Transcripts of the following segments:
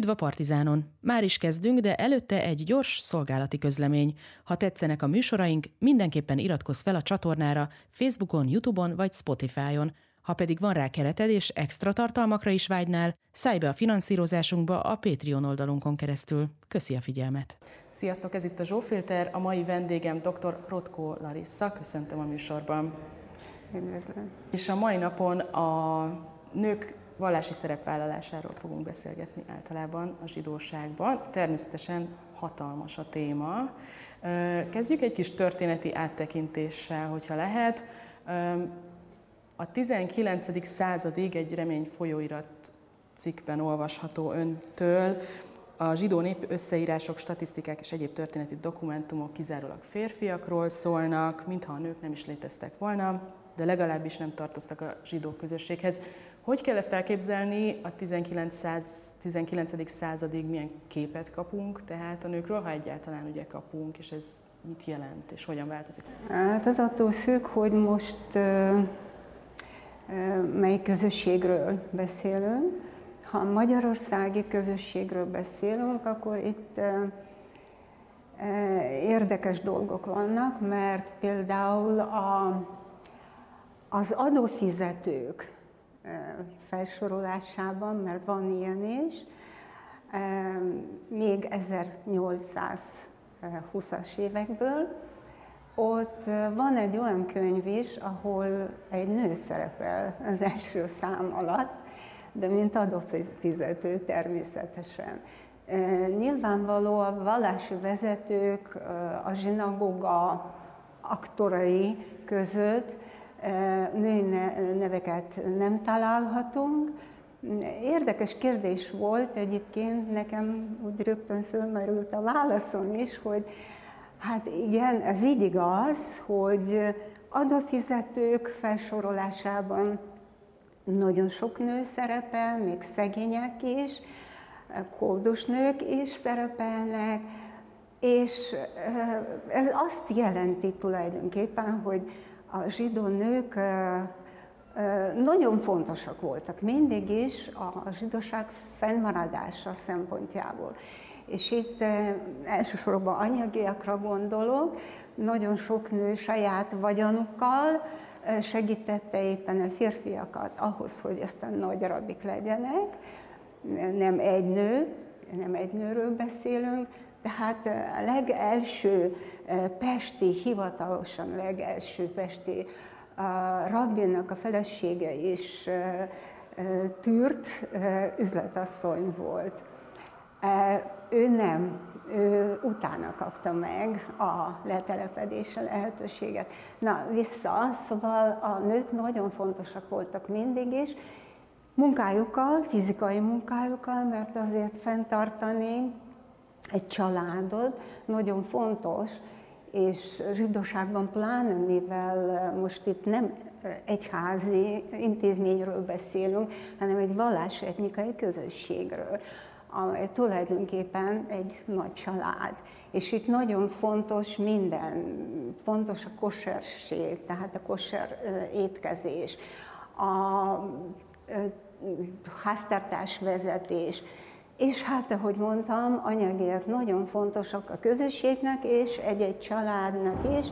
Üdv a Partizánon! Már is kezdünk, de előtte egy gyors szolgálati közlemény. Ha tetszenek a műsoraink, mindenképpen iratkozz fel a csatornára Facebookon, Youtube-on vagy Spotify-on. Ha pedig van rá kereted és extra tartalmakra is vágynál, szállj be a finanszírozásunkba a Patreon oldalunkon keresztül. Köszi a figyelmet! Sziasztok, ez itt a Zsófilter, a mai vendégem dr. Rotko Larissa, köszöntöm a műsorban. Üdvözlöm. És a mai napon a nők vallási szerepvállalásáról fogunk beszélgetni általában a zsidóságban. Természetesen hatalmas a téma. Kezdjük egy kis történeti áttekintéssel, hogyha lehet. A 19. századig egy remény folyóirat cikkben olvasható öntől, a zsidó nép összeírások, statisztikák és egyéb történeti dokumentumok kizárólag férfiakról szólnak, mintha a nők nem is léteztek volna, de legalábbis nem tartoztak a zsidó közösséghez. Hogy kell ezt elképzelni a 19. 19. századig milyen képet kapunk, tehát a nőkről, ha egyáltalán ugye kapunk, és ez mit jelent, és hogyan változik? Hát az attól függ, hogy most uh, mely közösségről beszélünk. Ha magyarországi közösségről beszélünk, akkor itt érdekes dolgok vannak, mert például a, az adófizetők, felsorolásában, mert van ilyen is, még 1820-as évekből. Ott van egy olyan könyv is, ahol egy nő szerepel az első szám alatt, de mint adófizető természetesen. Nyilvánvaló a vallási vezetők, a zsinagóga aktorai között női neveket nem találhatunk. Érdekes kérdés volt egyébként, nekem úgy rögtön fölmerült a válaszom is, hogy hát igen, ez így igaz, hogy adófizetők felsorolásában nagyon sok nő szerepel, még szegények is, kódus nők is szerepelnek, és ez azt jelenti tulajdonképpen, hogy a zsidó nők nagyon fontosak voltak mindig is a zsidóság fennmaradása szempontjából. És itt elsősorban anyagiakra gondolok, nagyon sok nő saját vagyonukkal segítette éppen a férfiakat ahhoz, hogy aztán nagy rabik legyenek. Nem egy nő, nem egy nőről beszélünk, tehát a legelső pesti, hivatalosan legelső pesti a rabbinnak a felesége is tűrt üzletasszony volt. Ő nem, ő utána kapta meg a letelepedése lehetőséget. Na, vissza, szóval a nők nagyon fontosak voltak mindig is, munkájukkal, fizikai munkájukkal, mert azért fenntartani egy családod nagyon fontos, és zsidóságban pláne, mivel most itt nem egyházi intézményről beszélünk, hanem egy vallás etnikai közösségről, amely tulajdonképpen egy nagy család. És itt nagyon fontos minden, fontos a koserség, tehát a koser étkezés, a háztartás vezetés, és hát, ahogy mondtam, anyagiak nagyon fontosak a közösségnek és egy-egy családnak is,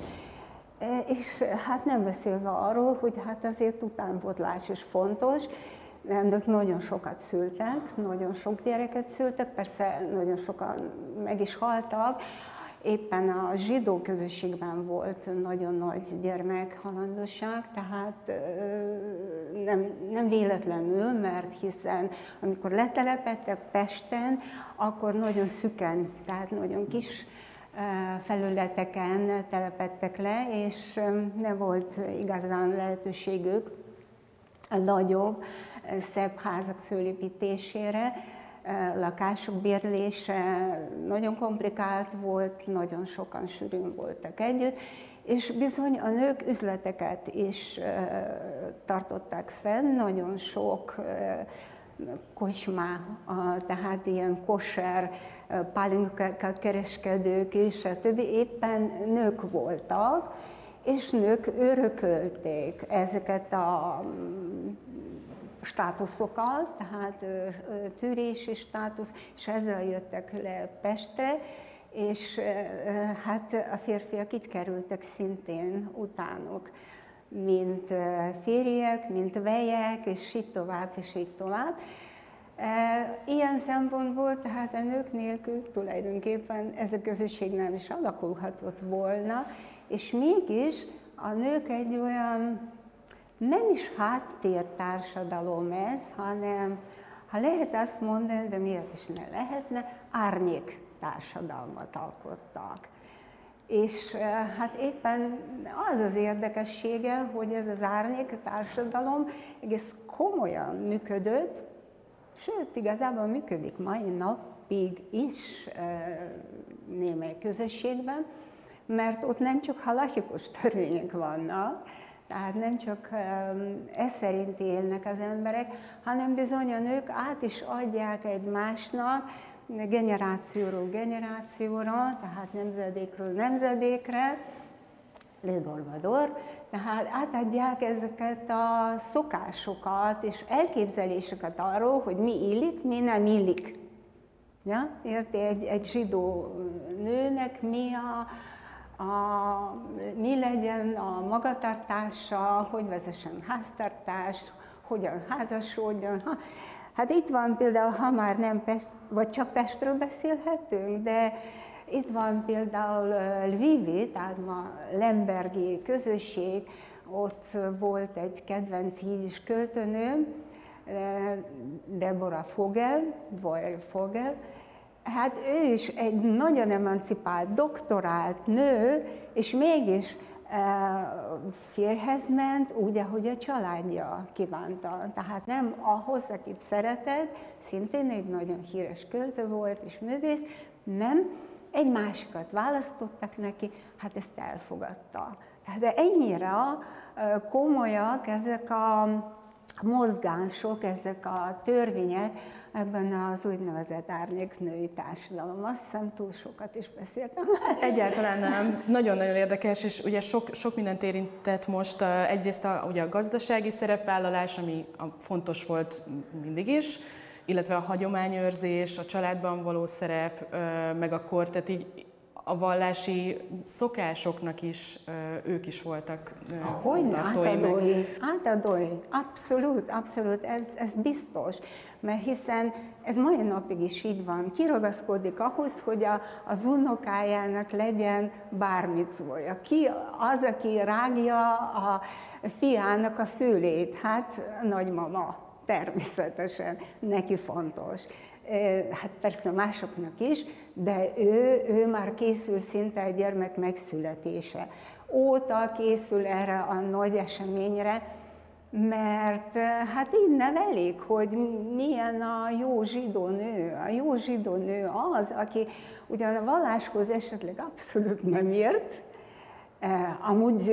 e, és hát nem beszélve arról, hogy hát azért utánpótlás is fontos, Ennek nagyon sokat szültek, nagyon sok gyereket szültek, persze nagyon sokan meg is haltak, éppen a zsidó közösségben volt nagyon nagy gyermekhalandóság, tehát nem, nem véletlenül, mert hiszen amikor letelepedtek Pesten, akkor nagyon szüken, tehát nagyon kis felületeken telepedtek le, és nem volt igazán lehetőségük nagyobb, szebb házak fölépítésére, lakások bérlése nagyon komplikált volt, nagyon sokan sűrűn voltak együtt, és bizony a nők üzleteket is tartották fenn, nagyon sok kocsmá, tehát ilyen kosser, pálinka kereskedők és stb. éppen nők voltak, és nők örökölték ezeket a státuszokkal, tehát tűrési státusz, és ezzel jöttek le Pestre, és hát a férfiak itt kerültek szintén utánuk, mint férjek, mint vejek, és így tovább, és így tovább. Ilyen szempontból, tehát a nők nélkül tulajdonképpen ez a közösség nem is alakulhatott volna, és mégis a nők egy olyan nem is háttértársadalom ez, hanem, ha lehet azt mondani, de miért is ne lehetne, árnyék társadalmat alkottak. És hát éppen az az érdekessége, hogy ez az árnyék társadalom egész komolyan működött, sőt, igazából működik mai napig is némely közösségben, mert ott nem csak halachikus törvények vannak, tehát nem csak ez szerint élnek az emberek, hanem bizony a nők át is adják egymásnak generációról generációra, tehát nemzedékről nemzedékre, Ledorvador, tehát átadják ezeket a szokásokat és elképzeléseket arról, hogy mi illik, mi nem illik. Ja? Érti, egy, egy zsidó nőnek mi a, a, mi legyen a magatartása, hogy vezessen háztartást, hogyan házasodjon. Ha, hát itt van például, ha már nem Pest, vagy csak Pestről beszélhetünk, de itt van például Lvivi, tehát ma Lembergi közösség, ott volt egy kedvenc is költőnő, Deborah Fogel, vagy Fogel, hát ő is egy nagyon emancipált, doktorált nő, és mégis férhez ment úgy, ahogy a családja kívánta. Tehát nem ahhoz, akit szeretett, szintén egy nagyon híres költő volt és művész, nem, egy másikat választottak neki, hát ezt elfogadta. Tehát ennyire komolyak ezek a mozgások, ezek a törvények ebben az úgynevezett árnyéknői társadalom. Azt hiszem túl sokat is beszéltem. Egyáltalán nem. Nagyon-nagyon érdekes, és ugye sok, sok mindent érintett most. Egyrészt a, ugye a gazdasági szerepvállalás, ami fontos volt mindig is, illetve a hagyományőrzés, a családban való szerep, meg a kor, tehát így a vallási szokásoknak is ők is voltak Hogy átadói, átadói, abszolút, abszolút, ez, ez biztos, mert hiszen ez mai napig is így van, kiragaszkodik ahhoz, hogy a, az unokájának legyen bármit szólja. Ki az, aki rágja a fiának a fülét? Hát nagymama természetesen, neki fontos. Hát persze másoknak is, de ő, ő már készül szinte egy gyermek megszületése. Óta készül erre a nagy eseményre, mert hát így nevelik, hogy milyen a jó zsidó nő. A jó zsidó nő az, aki ugyan a valláshoz esetleg abszolút nem ért, amúgy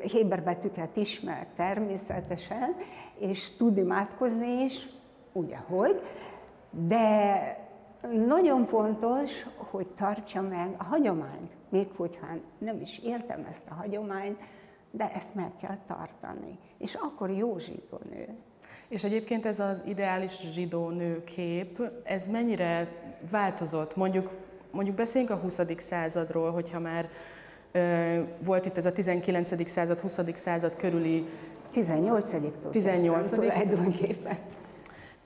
héber betűket ismer természetesen, és tud imádkozni is, ugye hogy, de nagyon fontos, hogy tartsa meg a hagyományt, még hogyha nem is értem ezt a hagyományt, de ezt meg kell tartani. És akkor jó zsidó nő. És egyébként ez az ideális zsidó nő kép, ez mennyire változott? Mondjuk, mondjuk beszéljünk a 20. századról, hogyha már ö, volt itt ez a 19. század, 20. század körüli 18-tól 18 tulajdonképpen.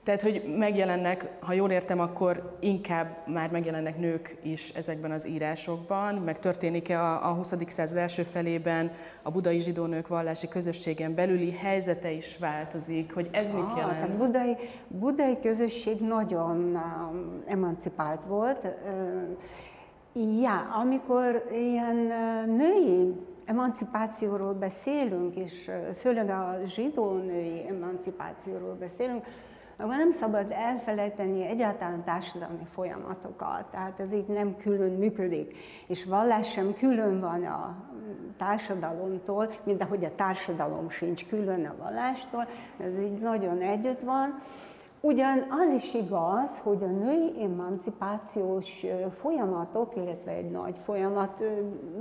Tehát, hogy megjelennek, ha jól értem, akkor inkább már megjelennek nők is ezekben az írásokban, meg történik-e a, a 20. század első felében a budai zsidó nők vallási közösségen belüli helyzete is változik, hogy ez ah, mit jelent? Hát budai, budai közösség nagyon um, emancipált volt. Uh, ja, amikor ilyen uh, női emancipációról beszélünk, és uh, főleg a zsidó női emancipációról beszélünk, akkor nem szabad elfelejteni egyáltalán társadalmi folyamatokat, tehát ez így nem külön működik, és vallás sem külön van a társadalomtól, mint ahogy a társadalom sincs külön a vallástól, ez így nagyon együtt van. Ugyan az is igaz, hogy a női emancipációs folyamatok, illetve egy nagy folyamat,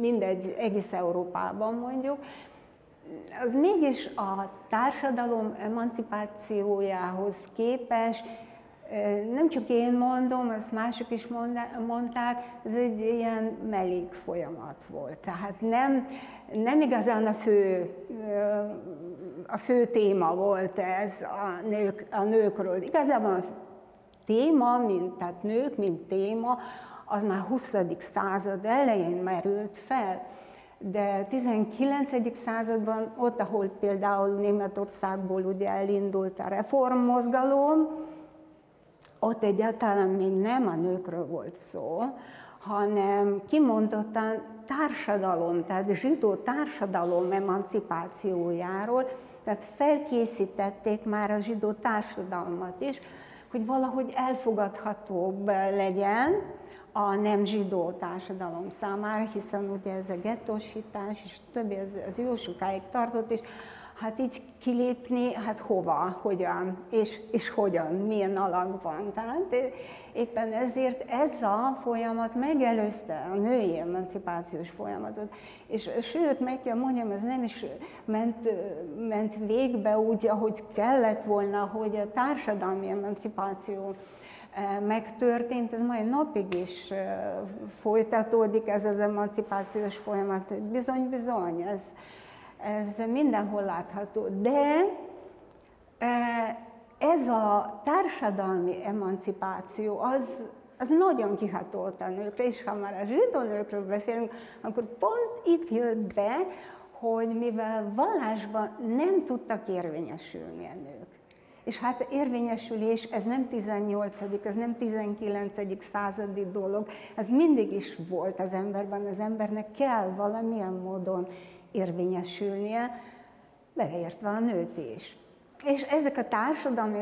mindegy, egész Európában mondjuk, az mégis a társadalom emancipációjához képes, nem csak én mondom, azt mások is mondták, ez egy ilyen melék folyamat volt. Tehát nem, nem igazán a fő, a fő téma volt ez a, nők, a nőkről. Igazából a téma, mint, tehát nők, mint téma, az már 20. század elején merült fel. De 19. században, ott, ahol például Németországból ugye elindult a reformmozgalom, ott egyáltalán még nem a nőkről volt szó, hanem kimondottan társadalom, tehát zsidó társadalom emancipációjáról, tehát felkészítették már a zsidó társadalmat is, hogy valahogy elfogadhatóbb legyen a nem zsidó társadalom számára, hiszen ugye ez a gettósítás és többi, ez, ez jó sokáig tartott, és hát így kilépni, hát hova, hogyan, és, és hogyan, milyen alakban. Tehát éppen ezért ez a folyamat megelőzte a női emancipációs folyamatot. És sőt, meg kell mondjam, ez nem is ment, ment végbe úgy, ahogy kellett volna, hogy a társadalmi emancipáció megtörtént, ez majd napig is folytatódik ez az emancipációs folyamat. Bizony, bizony, ez, ez mindenhol látható, de ez a társadalmi emancipáció az, az nagyon kihatolt a nőkre, és ha már a zsidó nőkről beszélünk, akkor pont itt jött be, hogy mivel vallásban nem tudtak érvényesülni a nők. És hát érvényesülés, ez nem 18., ez nem 19. századi dolog, ez mindig is volt az emberben, az embernek kell valamilyen módon érvényesülnie, beleértve a nőt is. És ezek a társadalmi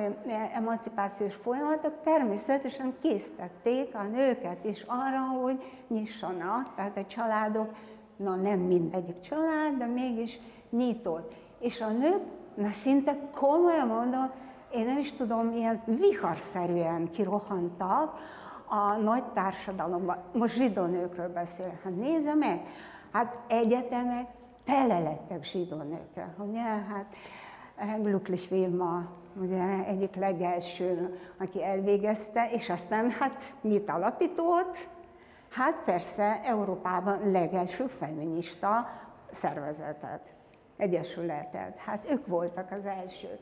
emancipációs folyamatok természetesen késztették a nőket is arra, hogy nyissanak, tehát a családok, na nem mindegyik család, de mégis nyitott. És a nők, na szinte komolyan mondom, én nem is tudom, ilyen viharszerűen kirohantak a nagy társadalomban. Most zsidó nőkről beszélek. Hát nézze meg, hát egyetemek, tele lettek zsidó nőkkel. Ugye, hát eh, Gluklis Vilma ugye egyik legelső, aki elvégezte, és aztán hát mit alapított? Hát persze Európában legelső feminista szervezetet, egyesületet. Hát ők voltak az elsők.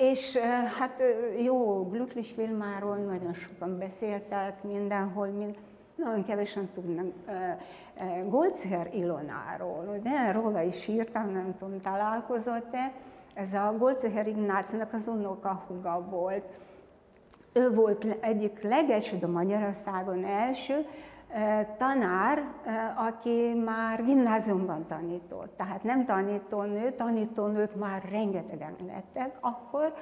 És hát jó, Gluklis Vilmáról nagyon sokan beszéltek mindenhol, mind, nagyon kevesen tudnak Goldsher Ilonáról, ugye? Róla is írtam, nem tudom, találkozott-e. Ez a Goldsher Ignácnak az unokahuga volt. Ő volt egyik legelső, de Magyarországon első tanár, aki már gimnáziumban tanított. Tehát nem tanítónő, tanítónők már rengetegen lettek akkor,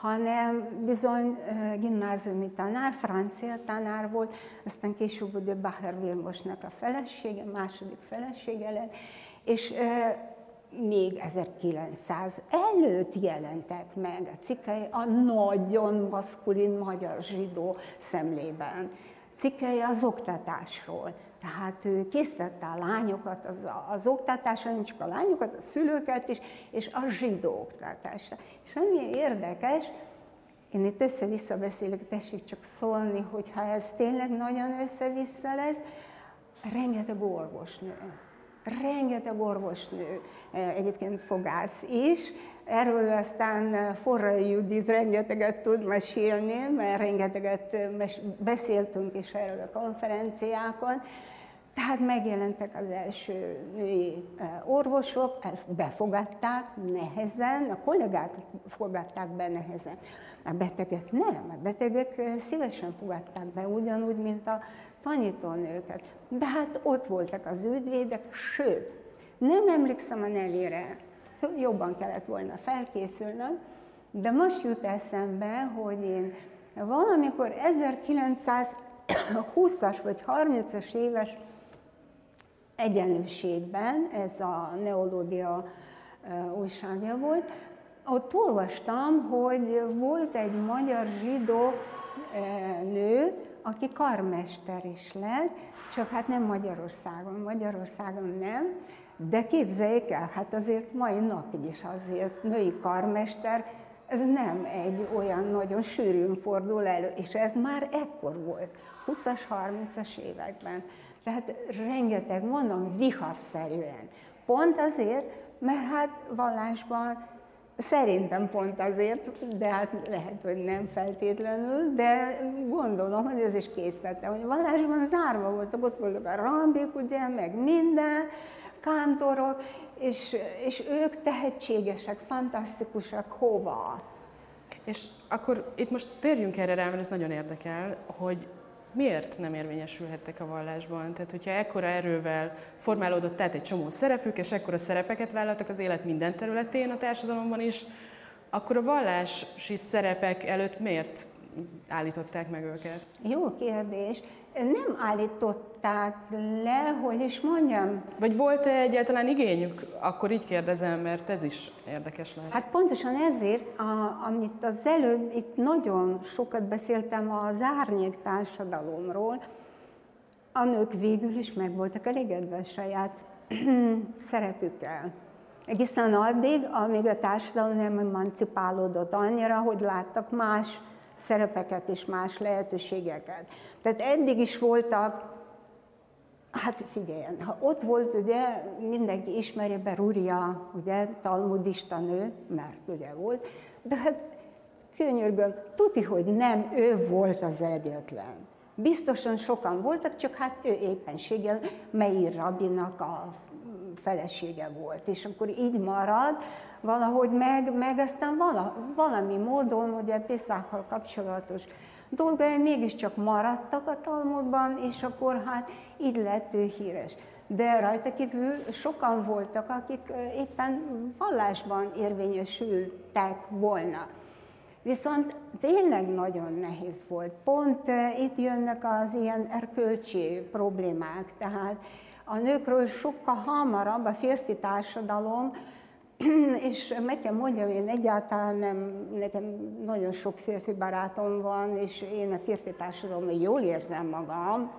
hanem bizony gimnáziumi tanár, francia tanár volt, aztán később ugye Bacher Vilmosnak a felesége, második felesége lett, és még 1900 előtt jelentek meg a cikkei a nagyon maszkulin magyar zsidó szemlében. Cikkei az oktatásról. Tehát ő készítette a lányokat az, az oktatásra, nem csak a lányokat, a szülőket is, és a zsidó oktatásra. És ami érdekes, én itt össze-vissza beszélek, tessék csak szólni, hogyha ez tényleg nagyon össze-vissza lesz, rengeteg orvosnő, rengeteg orvosnő, egyébként fogász is, Erről aztán Forrai Judit rengeteget tud mesélni, mert rengeteget beszéltünk is erről a konferenciákon. Tehát megjelentek az első női orvosok, befogadták nehezen, a kollégák fogadták be nehezen. A betegek nem, a betegek szívesen fogadták be, ugyanúgy, mint a tanítónőket. De hát ott voltak az ügyvédek, sőt, nem emlékszem a nevére, jobban kellett volna felkészülnöm, de most jut eszembe, hogy én valamikor 1920-as vagy 30-as éves egyenlőségben, ez a neológia újságja volt, ott olvastam, hogy volt egy magyar zsidó nő, aki karmester is lett, csak hát nem Magyarországon, Magyarországon nem, de képzeljék el, hát azért mai napig is azért női karmester, ez nem egy olyan nagyon sűrűn fordul elő, és ez már ekkor volt, 20-as, 30-as években. Tehát rengeteg, mondom, viharszerűen. Pont azért, mert hát vallásban Szerintem pont azért, de hát lehet, hogy nem feltétlenül, de gondolom, hogy ez is készítette, hogy vallásban zárva voltak, ott voltak a rambik, ugye, meg minden, kántorok, és, és ők tehetségesek, fantasztikusak hova. És akkor itt most térjünk erre rá, mert ez nagyon érdekel, hogy miért nem érvényesülhettek a vallásban? Tehát, hogyha ekkora erővel formálódott tehát egy csomó szerepük, és ekkora szerepeket vállaltak az élet minden területén a társadalomban is, akkor a vallási szerepek előtt miért állították meg őket? Jó kérdés nem állították le, hogy is mondjam. Vagy volt-e egyáltalán igényük? Akkor így kérdezem, mert ez is érdekes lehet. Hát pontosan ezért, a, amit az előbb itt nagyon sokat beszéltem az árnyék társadalomról, a nők végül is meg voltak elégedve a saját szerepükkel. Egészen addig, amíg a társadalom nem emancipálódott annyira, hogy láttak más szerepeket és más lehetőségeket. Tehát eddig is voltak, hát figyeljen, ha ott volt, ugye, mindenki ismeri Beruria, ugye, talmudista nő, mert ugye volt, de hát könyörgöm, tuti, hogy nem ő volt az egyetlen. Biztosan sokan voltak, csak hát ő éppenséggel Meir Rabinak a felesége volt, és akkor így marad, valahogy meg, meg aztán vala, valami módon, ugye Pészákkal kapcsolatos dolgai mégiscsak maradtak a Talmudban, és akkor hát így lett ő híres. De rajta kívül sokan voltak, akik éppen vallásban érvényesültek volna. Viszont tényleg nagyon nehéz volt. Pont itt jönnek az ilyen erkölcsi problémák, tehát a nőkről sokkal hamarabb a férfi társadalom és meg kell mondjam, én egyáltalán nem, nekem nagyon sok férfi barátom van, és én a férfi társadalomban jól érzem magam,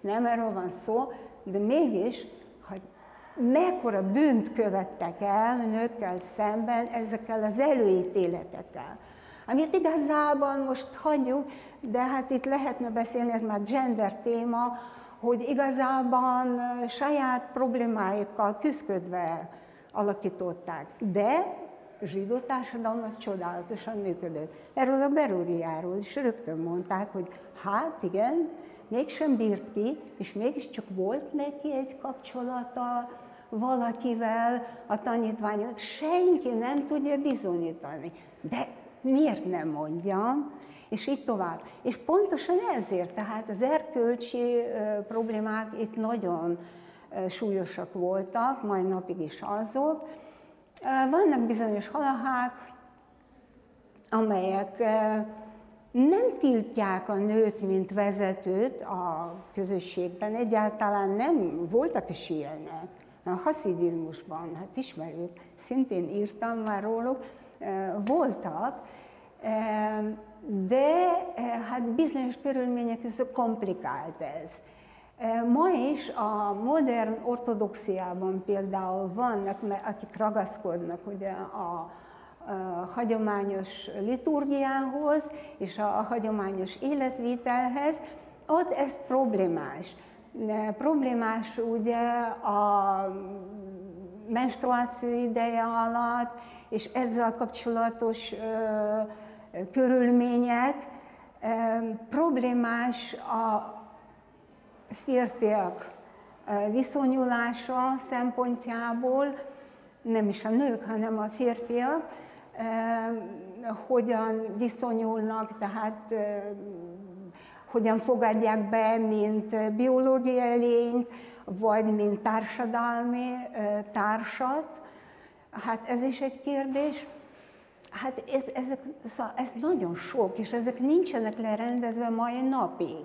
nem erről van szó, de mégis, hogy mekkora bűnt követtek el nőkkel szemben ezekkel az előítéletekkel. Amit igazából most hagyjuk, de hát itt lehetne beszélni, ez már gender téma, hogy igazából saját problémáikkal küzdködve alakították. De zsidó társadalom az csodálatosan működött. Erről a Berúriáról is rögtön mondták, hogy hát igen, mégsem bírt ki, és mégiscsak volt neki egy kapcsolata valakivel, a tanítványot. Senki nem tudja bizonyítani. De miért nem mondjam? És így tovább. És pontosan ezért, tehát az erkölcsi problémák itt nagyon súlyosak voltak, mai napig is azok. Vannak bizonyos halahák, amelyek nem tiltják a nőt, mint vezetőt a közösségben, egyáltalán nem voltak is ilyenek. A haszidizmusban, hát ismerjük, szintén írtam már róluk, voltak, de hát bizonyos körülmények között komplikált ez. Ma is a modern ortodoxiában például vannak, akik ragaszkodnak ugye a, a hagyományos liturgiához és a, a hagyományos életvitelhez, ott ez problémás. Problémás ugye a menstruáció ideje alatt, és ezzel kapcsolatos ö, körülmények, problémás a férfiak viszonyulása szempontjából, nem is a nők, hanem a férfiak, hogyan viszonyulnak, tehát hogyan fogadják be, mint biológiai lényt, vagy mint társadalmi társat. Hát ez is egy kérdés. Hát ez, ezek, szóval ez nagyon sok, és ezek nincsenek lerendezve mai napig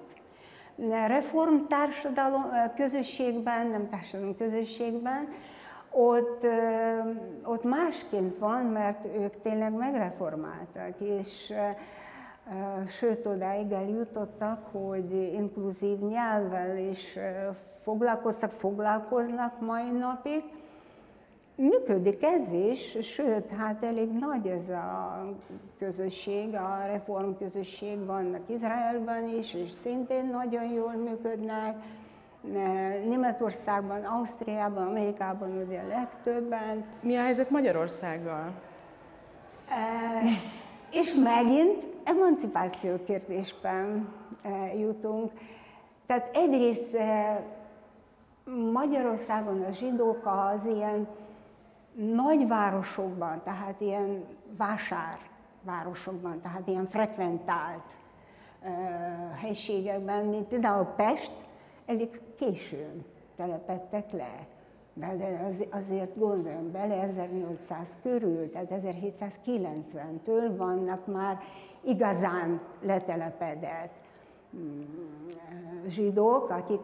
reformtársadalom közösségben, nem társadalom közösségben, ott, ott másként van, mert ők tényleg megreformáltak, és Sőt, odáig eljutottak, hogy inkluzív nyelvvel is foglalkoztak, foglalkoznak mai napig. Működik ez is, sőt, hát elég nagy ez a közösség, a reform közösség vannak Izraelben is, és szintén nagyon jól működnek. Németországban, Ausztriában, Amerikában ugye legtöbben. Mi a helyzet Magyarországgal? E, és megint emancipáció kérdésben e, jutunk. Tehát egyrészt e, Magyarországon a zsidók az ilyen nagyvárosokban, tehát ilyen vásárvárosokban, tehát ilyen frekventált helységekben, mint például Pest, elég későn telepettek le. De azért gondoljon bele, 1800 körül, tehát 1790-től vannak már igazán letelepedett mm, zsidók, akik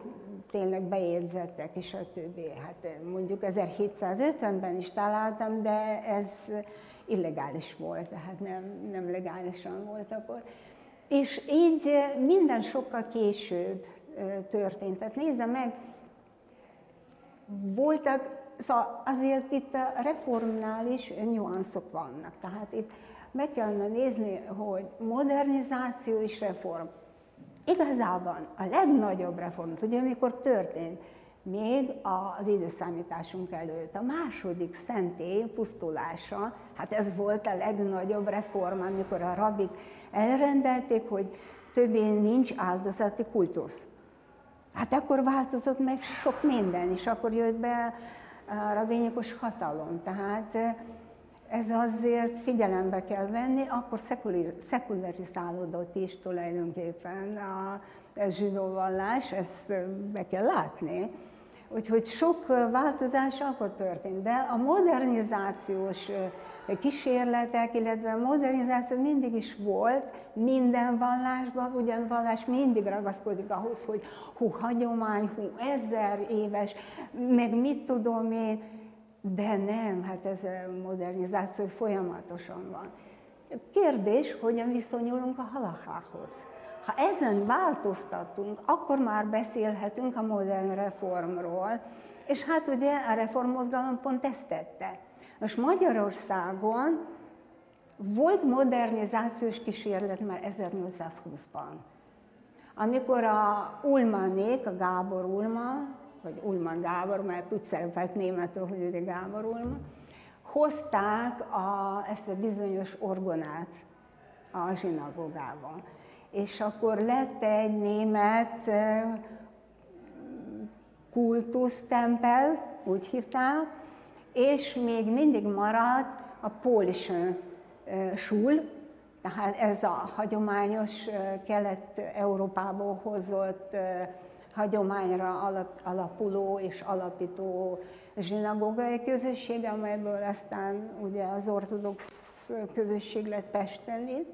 tényleg bejegyzettek, és a többi. Hát mondjuk 1750-ben is találtam, de ez illegális volt, tehát nem, nem legálisan volt akkor. És így minden sokkal később történt. Tehát nézze meg, voltak, szóval azért itt a reformnál is nyuanszok vannak. Tehát itt meg kellene nézni, hogy modernizáció és reform. Igazában a legnagyobb reform, ugye amikor történt, még az időszámításunk előtt. A második szentély pusztulása, hát ez volt a legnagyobb reform, amikor a rabik elrendelték, hogy többé nincs áldozati kultusz. Hát akkor változott meg sok minden, és akkor jött be a rabényikos hatalom. Tehát ez azért figyelembe kell venni, akkor szekularizálódott is tulajdonképpen a, zsidó vallás, ezt be kell látni. Úgyhogy sok változás akkor történt, de a modernizációs kísérletek, illetve a modernizáció mindig is volt minden vallásban, ugyan vallás mindig ragaszkodik ahhoz, hogy hú, hagyomány, hú, ezer éves, meg mit tudom én, de nem, hát ez a modernizáció folyamatosan van. Kérdés, hogyan viszonyulunk a halachához. Ha ezen változtatunk, akkor már beszélhetünk a modern reformról, és hát ugye a reformmozgalom pont ezt tette. Most Magyarországon volt modernizációs kísérlet már 1820-ban, amikor a Ulmanék, a Gábor Ulma, vagy Ulman Gábor, mert úgy szerepelt németül, hogy ő Gábor Ulma, hozták a, ezt a bizonyos orgonát a zsinagógában. És akkor lett egy német kultusztempel, úgy hívták, és még mindig maradt a Polischen Schul, tehát ez a hagyományos Kelet-Európából hozott hagyományra alapuló és alapító zsinagógai közösség, amelyből aztán ugye az ortodox közösség lett Pesten itt,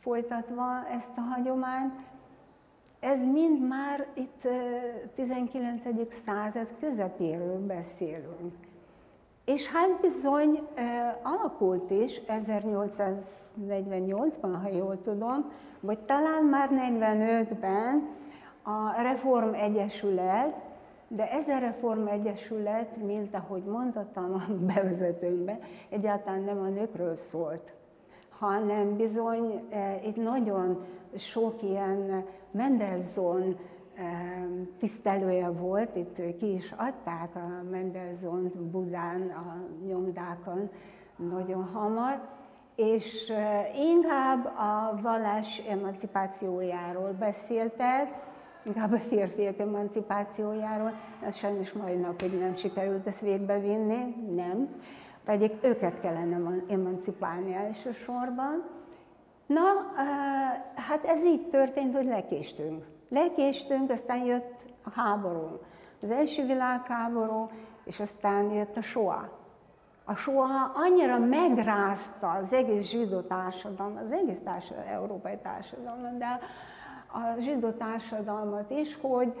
folytatva ezt a hagyományt. Ez mind már itt 19. század közepéről beszélünk. És hát bizony alakult is 1848-ban, ha jól tudom, vagy talán már 45-ben a Reform Egyesület, de ez a Reform Egyesület, mint ahogy mondtam a bevezetőmben, egyáltalán nem a nőkről szólt, hanem bizony eh, itt nagyon sok ilyen Mendelssohn tisztelője volt, itt ki is adták a Mendelssohn Budán, a nyomdákon nagyon hamar, és inkább a vallás emancipációjáról beszéltek, inkább a férfiak emancipációjáról, sajnos mai napig nem sikerült ezt végbevinni, nem, pedig őket kellene emancipálni elsősorban. Na, hát ez így történt, hogy lekéstünk. Lekéstünk, aztán jött a háború. Az első világháború, és aztán jött a soa. A soa annyira megrázta az egész zsidó társadalmat, az egész társadalmat, európai társadalmat, de a zsidó társadalmat is, hogy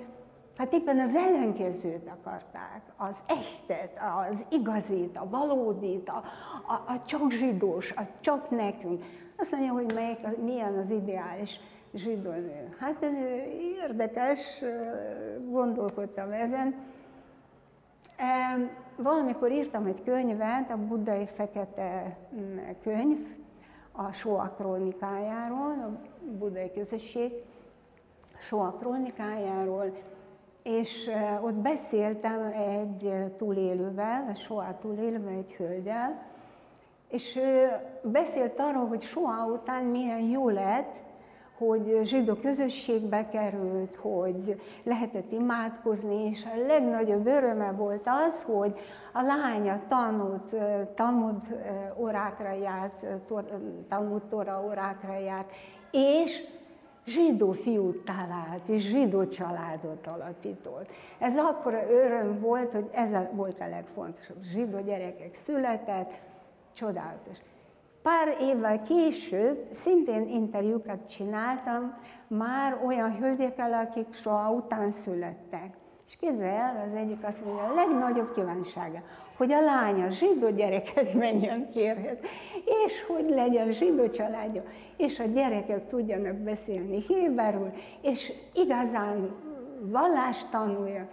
Hát éppen az ellenkezőt akarták, az estet, az igazit, a valódit, a, a, a csak zsidós, a csak nekünk. Azt mondja, hogy melyik, milyen az ideális zsidónő. Hát ez érdekes, gondolkodtam ezen. Valamikor írtam egy könyvet, a buddai fekete mm, könyv, a Soa krónikájáról, a buddai közösség Soa krónikájáról, és ott beszéltem egy túlélővel, a Soa túlélővel, egy hölgyel, és beszélt arról, hogy Soa után milyen jó lett, hogy zsidó közösségbe került, hogy lehetett imádkozni, és a legnagyobb öröme volt az, hogy a lánya tanult, Talmud órákra járt, Tora órákra járt, és zsidó fiút talált, és zsidó családot alapított. Ez akkora öröm volt, hogy ez volt a legfontosabb. Zsidó gyerekek született, csodálatos. Pár évvel később szintén interjúkat csináltam már olyan hölgyekkel, akik soha után születtek. És képzelj el, az egyik azt mondja, a legnagyobb kívánsága, hogy a lánya zsidó gyerekhez menjen férhez, és hogy legyen zsidó családja, és a gyerekek tudjanak beszélni héberül, és igazán vallást tanulja.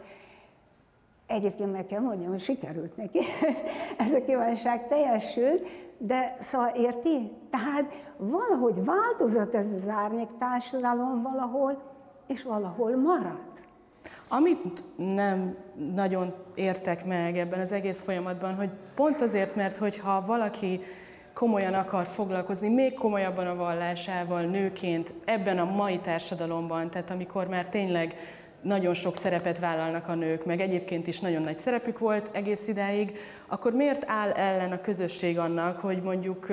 Egyébként meg kell mondjam, hogy sikerült neki. Ez a kívánság teljesült, de szóval érti? Tehát valahogy változott ez az árnyék társadalom valahol, és valahol maradt. Amit nem nagyon értek meg ebben az egész folyamatban, hogy pont azért, mert hogyha valaki komolyan akar foglalkozni, még komolyabban a vallásával nőként ebben a mai társadalomban, tehát amikor már tényleg nagyon sok szerepet vállalnak a nők, meg egyébként is nagyon nagy szerepük volt egész idáig, akkor miért áll ellen a közösség annak, hogy mondjuk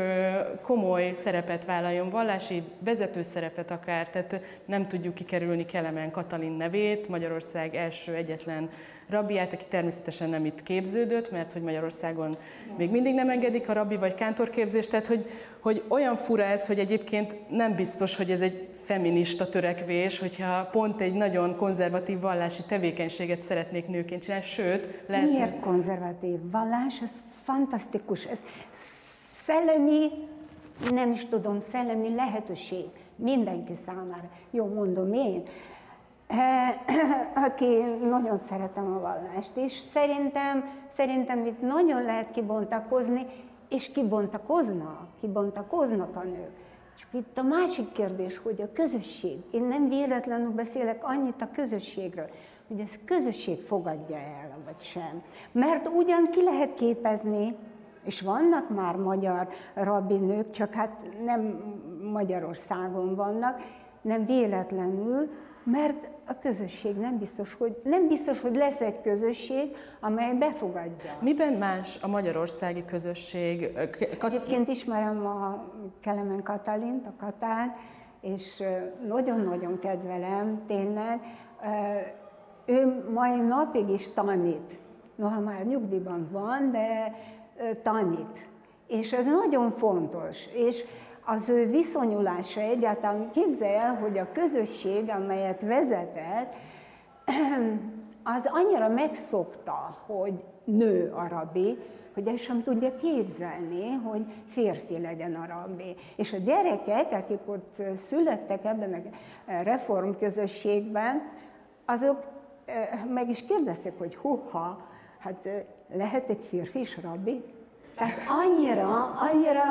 komoly szerepet vállaljon, vallási vezető szerepet akár, tehát nem tudjuk kikerülni Kelemen Katalin nevét, Magyarország első egyetlen rabbiát, aki természetesen nem itt képződött, mert hogy Magyarországon még mindig nem engedik a rabbi vagy kántorképzést, tehát hogy, hogy olyan fura ez, hogy egyébként nem biztos, hogy ez egy feminista törekvés, hogyha pont egy nagyon konzervatív vallási tevékenységet szeretnék nőként csinálni, sőt, lehet... Miért konzervatív vallás? Ez fantasztikus, ez szellemi, nem is tudom, szellemi lehetőség mindenki számára. Jó, mondom én. aki nagyon szeretem a vallást is. Szerintem, szerintem itt nagyon lehet kibontakozni, és kibontakoznak, kibontakoznak a nők. És itt a másik kérdés, hogy a közösség, én nem véletlenül beszélek annyit a közösségről, hogy ez közösség fogadja el, vagy sem. Mert ugyan ki lehet képezni, és vannak már magyar rabbinők, csak hát nem Magyarországon vannak, nem véletlenül, mert a közösség nem biztos, hogy, nem biztos, hogy lesz egy közösség, amely befogadja. Miben más a magyarországi közösség? Kat... Egyébként ismerem a Kelemen Katalint, a Katán, és nagyon-nagyon kedvelem, tényleg. Ő mai napig is tanít. Noha már nyugdíjban van, de tanít. És ez nagyon fontos. És az ő viszonyulása egyáltalán képzelj el, hogy a közösség, amelyet vezetett, az annyira megszokta, hogy nő a rabbi, hogy el sem tudja képzelni, hogy férfi legyen a rabbi. És a gyerekek, akik ott születtek ebben a reformközösségben, azok meg is kérdezték, hogy huha, hát lehet egy férfi is rabbi? Tehát annyira, annyira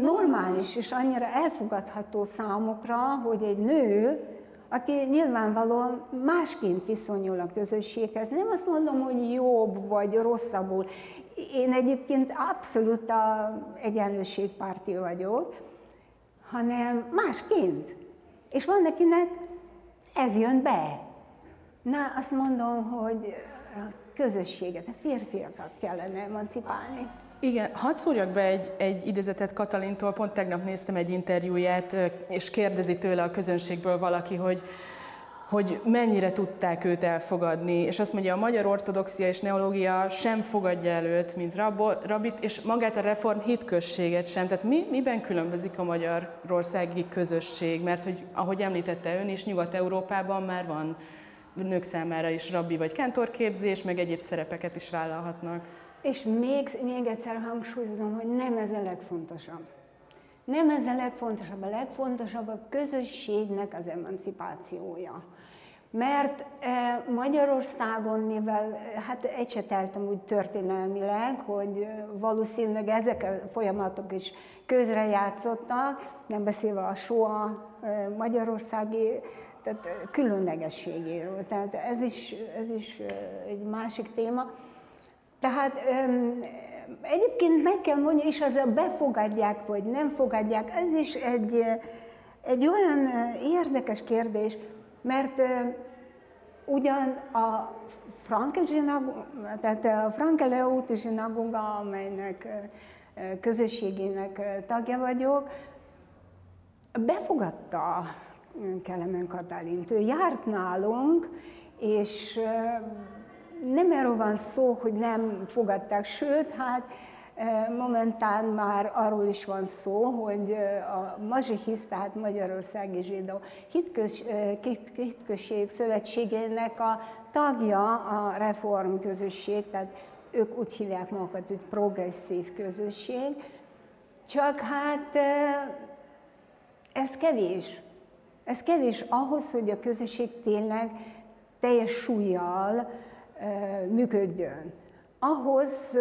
normális és annyira elfogadható számukra, hogy egy nő, aki nyilvánvalóan másként viszonyul a közösséghez. Nem azt mondom, hogy jobb vagy rosszabbul. Én egyébként abszolút a egyenlőségpárti vagyok, hanem másként. És van nekinek ez jön be. Na, azt mondom, hogy közösséget, a férfiakat kellene emancipálni. Igen, hadd szúrjak be egy, egy idézetet Katalintól, pont tegnap néztem egy interjúját, és kérdezi tőle a közönségből valaki, hogy, hogy mennyire tudták őt elfogadni, és azt mondja, a magyar ortodoxia és neológia sem fogadja el őt, mint rabit, és magát a reform hitközséget sem. Tehát mi, miben különbözik a magyarországi közösség? Mert hogy, ahogy említette ön is, Nyugat-Európában már van nők számára is rabbi vagy kentorképzés, meg egyéb szerepeket is vállalhatnak. És még, még egyszer hangsúlyozom, hogy nem ez a legfontosabb. Nem ez a legfontosabb, a legfontosabb a közösségnek az emancipációja. Mert e, Magyarországon, mivel hát egy úgy történelmileg, hogy valószínűleg ezek a folyamatok is közrejátszottak, nem beszélve a soha magyarországi tehát különlegességéről. Tehát ez is, ez is egy másik téma. Tehát egyébként meg kell mondani, és az a befogadják, vagy nem fogadják, ez is egy, egy olyan érdekes kérdés, mert ugyan a Frankel tehát a Frankel zsinagóga, amelynek közösségének tagja vagyok, befogadta Kelemen Katalint. Ő járt nálunk, és nem erről van szó, hogy nem fogadták, sőt, hát momentán már arról is van szó, hogy a Mazsihisz, tehát Magyarországi Zsidó Hitkös, Hitközség Szövetségének a tagja a reform közösség, tehát ők úgy hívják magukat, hogy progresszív közösség, csak hát ez kevés. Ez kevés ahhoz, hogy a közösség tényleg teljes súlyjal működjön. Ahhoz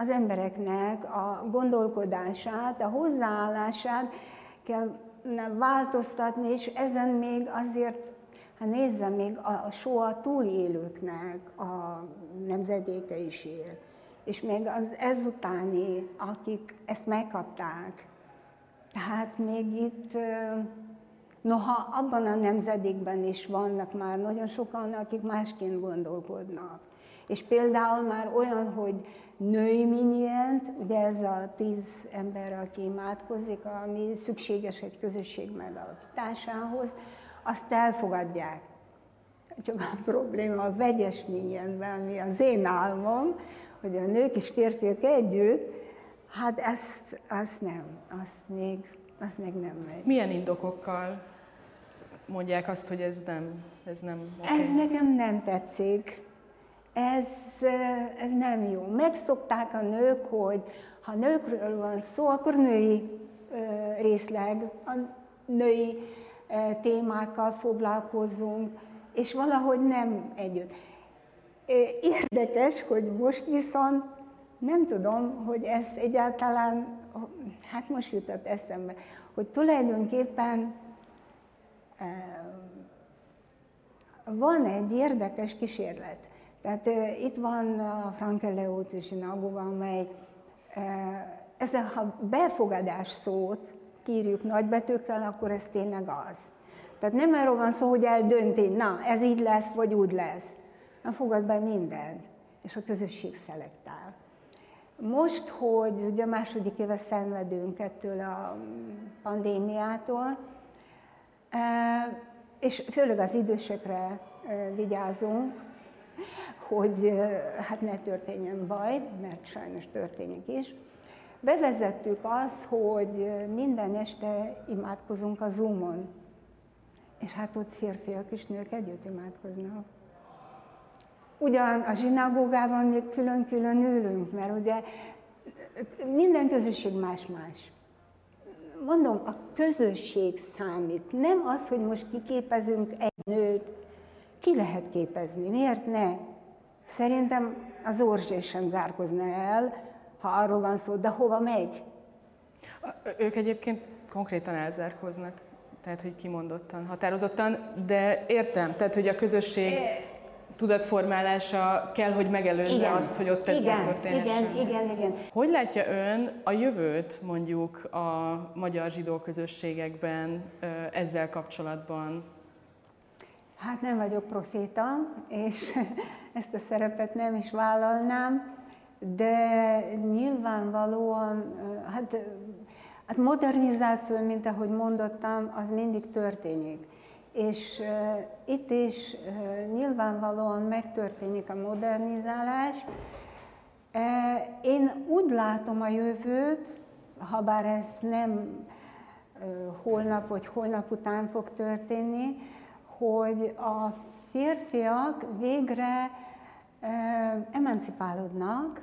az embereknek a gondolkodását, a hozzáállását kell változtatni, és ezen még azért, ha nézzem, még a soha túlélőknek a nemzedéke is él. És még az ezutáni, akik ezt megkapták. Tehát még itt Noha abban a nemzedékben is vannak már nagyon sokan, akik másként gondolkodnak. És például már olyan, hogy női minyient, ugye ez a tíz ember, aki imádkozik, ami szükséges egy közösség megalapításához, azt elfogadják. Csak a probléma a vegyes minyenben, ami az én álmom, hogy a nők és férfiak együtt, hát ezt, azt nem, azt még, azt még nem megy. Milyen indokokkal mondják azt, hogy ez nem, ez nem okay. Ez nekem nem tetszik. Ez, ez nem jó. Megszokták a nők, hogy ha nőkről van szó, akkor női részleg, a női témákkal foglalkozunk, és valahogy nem együtt. Érdekes, hogy most viszont nem tudom, hogy ez egyáltalán, hát most jutott eszembe, hogy tulajdonképpen van egy érdekes kísérlet. Tehát itt van a Frankeleóti zsinagóga, amely ezzel, ha befogadás szót kírjuk nagybetűkkel, akkor ez tényleg az. Tehát nem arról van szó, hogy eldönti, na, ez így lesz, vagy úgy lesz. Nem fogad be mindent, és a közösség szelektál. Most, hogy ugye második éve szenvedünk ettől a pandémiától, és főleg az idősekre vigyázunk, hogy hát ne történjen baj, mert sajnos történik is. Bevezettük azt, hogy minden este imádkozunk a Zoomon, és hát ott férfiak és nők együtt imádkoznak. Ugyan a zsinagógában még külön-külön ülünk, mert ugye minden közösség más-más mondom, a közösség számít. Nem az, hogy most kiképezünk egy nőt, ki lehet képezni, miért ne? Szerintem az Orzsés sem zárkozna el, ha arról van szó, de hova megy? Ők egyébként konkrétan elzárkoznak, tehát hogy kimondottan, határozottan, de értem, tehát hogy a közösség tudatformálása kell, hogy megelőzze igen. azt, hogy ott ez igen, megtörténhessen. Igen, igen, igen. Hogy látja ön a jövőt mondjuk a magyar zsidó közösségekben ezzel kapcsolatban? Hát nem vagyok proféta, és ezt a szerepet nem is vállalnám, de nyilvánvalóan, hát, hát modernizáció, mint ahogy mondottam, az mindig történik és itt is nyilvánvalóan megtörténik a modernizálás. Én úgy látom a jövőt, ha bár ez nem holnap vagy holnap után fog történni, hogy a férfiak végre emancipálódnak,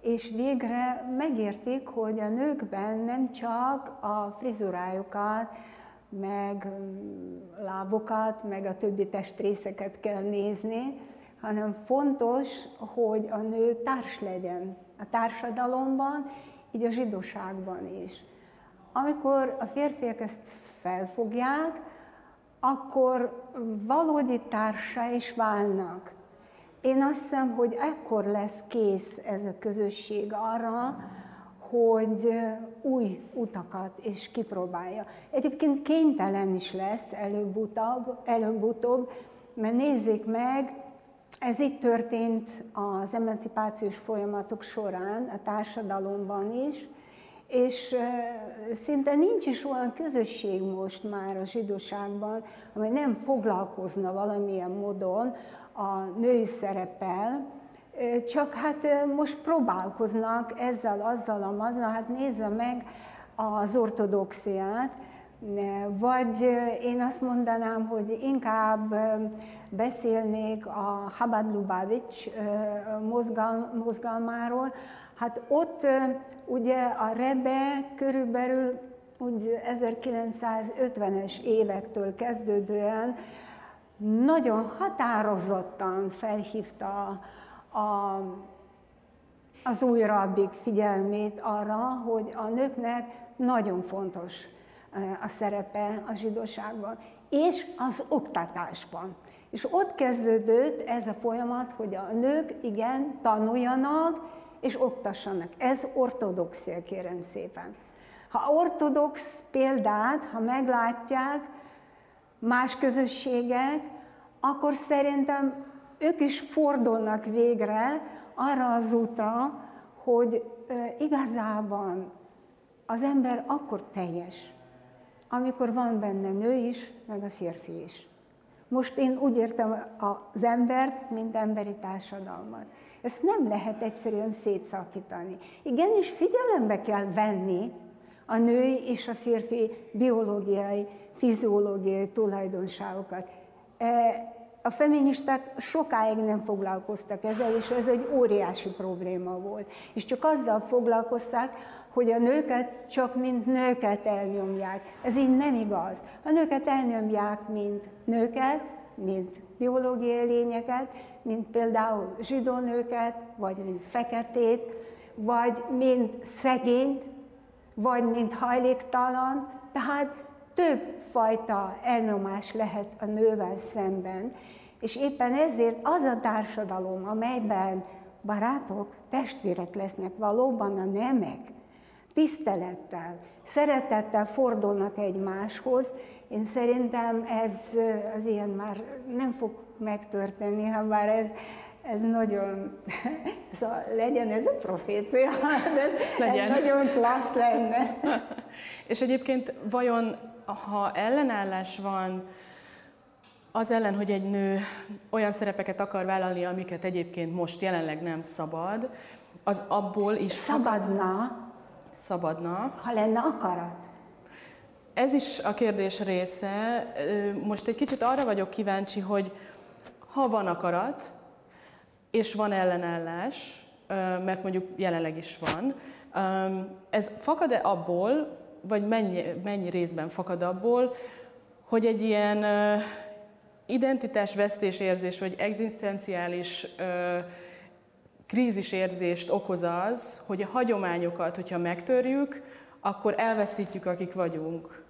és végre megértik, hogy a nőkben nem csak a frizurájukat, meg lábokat, meg a többi testrészeket kell nézni, hanem fontos, hogy a nő társ legyen a társadalomban, így a zsidóságban is. Amikor a férfiak ezt felfogják, akkor valódi társa is válnak. Én azt hiszem, hogy ekkor lesz kész ez a közösség arra, hogy új utakat is kipróbálja. Egyébként kénytelen is lesz előbb-utóbb, előbb-utóbb mert nézzék meg, ez itt történt az emancipációs folyamatok során, a társadalomban is, és szinte nincs is olyan közösség most már a zsidóságban, amely nem foglalkozna valamilyen módon a női szerepel, csak hát most próbálkoznak ezzel, azzal, azzal, hát nézze meg az ortodoxiát, vagy én azt mondanám, hogy inkább beszélnék a Chabad Lubavitch mozgalmáról. Hát ott ugye a Rebe körülbelül úgy 1950-es évektől kezdődően nagyon határozottan felhívta a, az új rabbik figyelmét arra, hogy a nőknek nagyon fontos a szerepe a zsidóságban, és az oktatásban. És ott kezdődött ez a folyamat, hogy a nők igen tanuljanak és oktassanak. Ez ortodoxia, kérem szépen. Ha ortodox példát, ha meglátják más közösségek, akkor szerintem ők is fordulnak végre arra az útra, hogy igazában az ember akkor teljes, amikor van benne nő is, meg a férfi is. Most én úgy értem az embert, mint emberi társadalmat. Ezt nem lehet egyszerűen szétszakítani. Igenis figyelembe kell venni a női és a férfi biológiai, fiziológiai tulajdonságokat. A feministák sokáig nem foglalkoztak ezzel, és ez egy óriási probléma volt. És csak azzal foglalkoztak, hogy a nőket csak mint nőket elnyomják. Ez így nem igaz. A nőket elnyomják, mint nőket, mint biológiai lényeket, mint például zsidó nőket, vagy mint feketét, vagy mint szegényt, vagy mint hajléktalan. Tehát több fajta elnyomás lehet a nővel szemben, és éppen ezért az a társadalom, amelyben barátok, testvérek lesznek valóban a nemek, tisztelettel, szeretettel fordulnak egymáshoz, én szerintem ez az ilyen már nem fog megtörténni, ha bár ez, ez nagyon, szóval legyen ez a profécia, de ez, legyen. ez nagyon klassz lenne. És egyébként vajon, ha ellenállás van az ellen, hogy egy nő olyan szerepeket akar vállalni, amiket egyébként most jelenleg nem szabad, az abból is... Szabadna, szabadna. Ha lenne akarat. Ez is a kérdés része. Most egy kicsit arra vagyok kíváncsi, hogy ha van akarat, és van ellenállás, mert mondjuk jelenleg is van, ez fakad-e abból, vagy mennyi, mennyi részben fakad abból, hogy egy ilyen identitásvesztés érzés, vagy egzisztenciális krízisérzést okoz az, hogy a hagyományokat, hogyha megtörjük, akkor elveszítjük, akik vagyunk.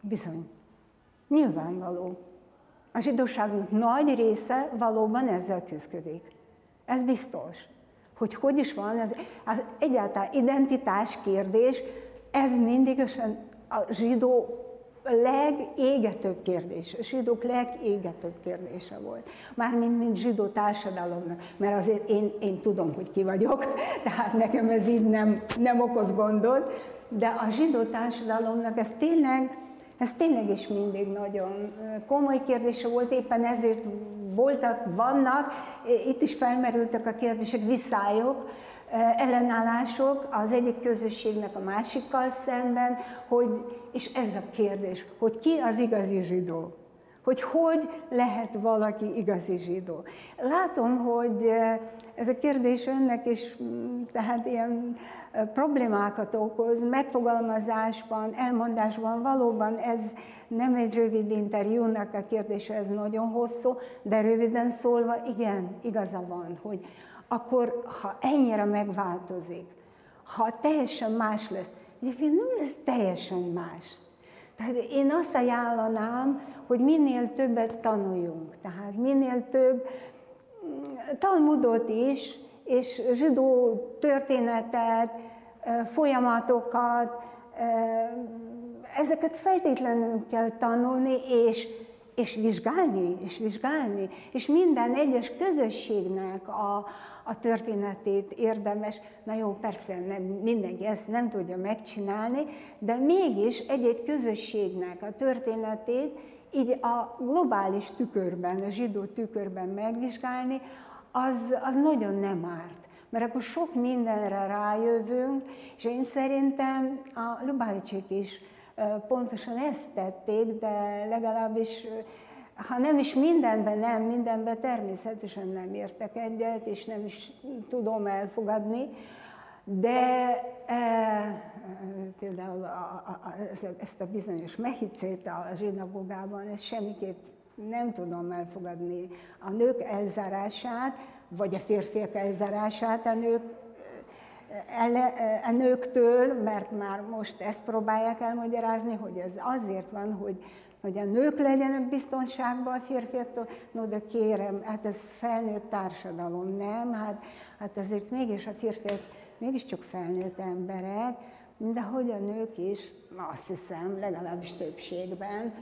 Bizony. Nyilvánvaló. A zsidóságunk nagy része valóban ezzel küzdik. Ez biztos. Hogy hogy is van, ez egyáltalán identitás kérdés, ez mindig a zsidó legégetőbb kérdés, a zsidók legégetőbb kérdése volt. Mármint, mint zsidó társadalomnak, mert azért én, én tudom, hogy ki vagyok, tehát nekem ez így nem, nem okoz gondot, de a zsidó társadalomnak ez tényleg, ez tényleg is mindig nagyon komoly kérdése volt, éppen ezért voltak, vannak, itt is felmerültek a kérdések, visszályok, ellenállások az egyik közösségnek a másikkal szemben, hogy, és ez a kérdés, hogy ki az igazi zsidó? hogy hogy lehet valaki igazi zsidó. Látom, hogy ez a kérdés önnek is tehát ilyen problémákat okoz, megfogalmazásban, elmondásban, valóban ez nem egy rövid interjúnak a kérdése, ez nagyon hosszú, de röviden szólva, igen, igaza van, hogy akkor, ha ennyire megváltozik, ha teljesen más lesz, egyébként nem lesz teljesen más. Tehát én azt ajánlanám, hogy minél többet tanuljunk, tehát minél több mm, Talmudot is, és zsidó történetet, folyamatokat, ezeket feltétlenül kell tanulni, és, és vizsgálni, és vizsgálni, és minden egyes közösségnek a, a történetét érdemes. Na jó, persze nem, mindenki ezt nem tudja megcsinálni, de mégis egy-egy közösségnek a történetét így a globális tükörben, a zsidó tükörben megvizsgálni, az, az nagyon nem árt. Mert akkor sok mindenre rájövünk, és én szerintem a Lubavicsék is pontosan ezt tették, de legalábbis ha nem is mindenben nem, mindenben természetesen nem értek egyet, és nem is tudom elfogadni, de e, például a, a, ezt a bizonyos mehicét a zsinagógában, ezt semmiképp nem tudom elfogadni. A nők elzárását, vagy a férfiak elzárását a nők a nőktől, mert már most ezt próbálják elmagyarázni, hogy ez azért van, hogy hogy a nők legyenek biztonságban a férfiaktól, no de kérem, hát ez felnőtt társadalom, nem? Hát, hát azért mégis a férfiak mégiscsak felnőtt emberek, de hogy a nők is, azt hiszem, legalábbis többségben.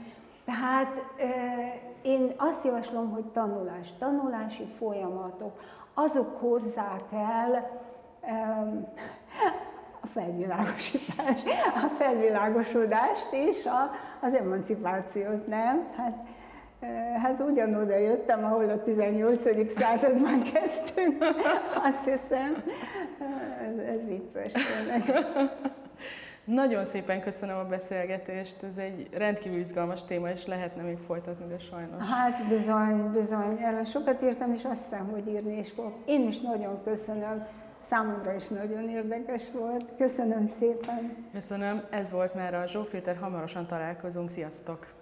Tehát én azt javaslom, hogy tanulás, tanulási folyamatok, azok hozzák el a felvilágosítás, a felvilágosodást és a, az emancipációt, nem? Hát, Hát ugyanoda jöttem, ahol a 18. században kezdtünk, azt hiszem. Ez, ez vicces tényleg. Nagyon szépen köszönöm a beszélgetést, ez egy rendkívül izgalmas téma, és lehetne még folytatni, de sajnos. Hát bizony, bizony, erről sokat írtam, és azt hiszem, hogy írni is fogok. Én is nagyon köszönöm Számomra is nagyon érdekes volt. Köszönöm szépen. Köszönöm. Ez volt már a Zsófilter. Hamarosan találkozunk. Sziasztok!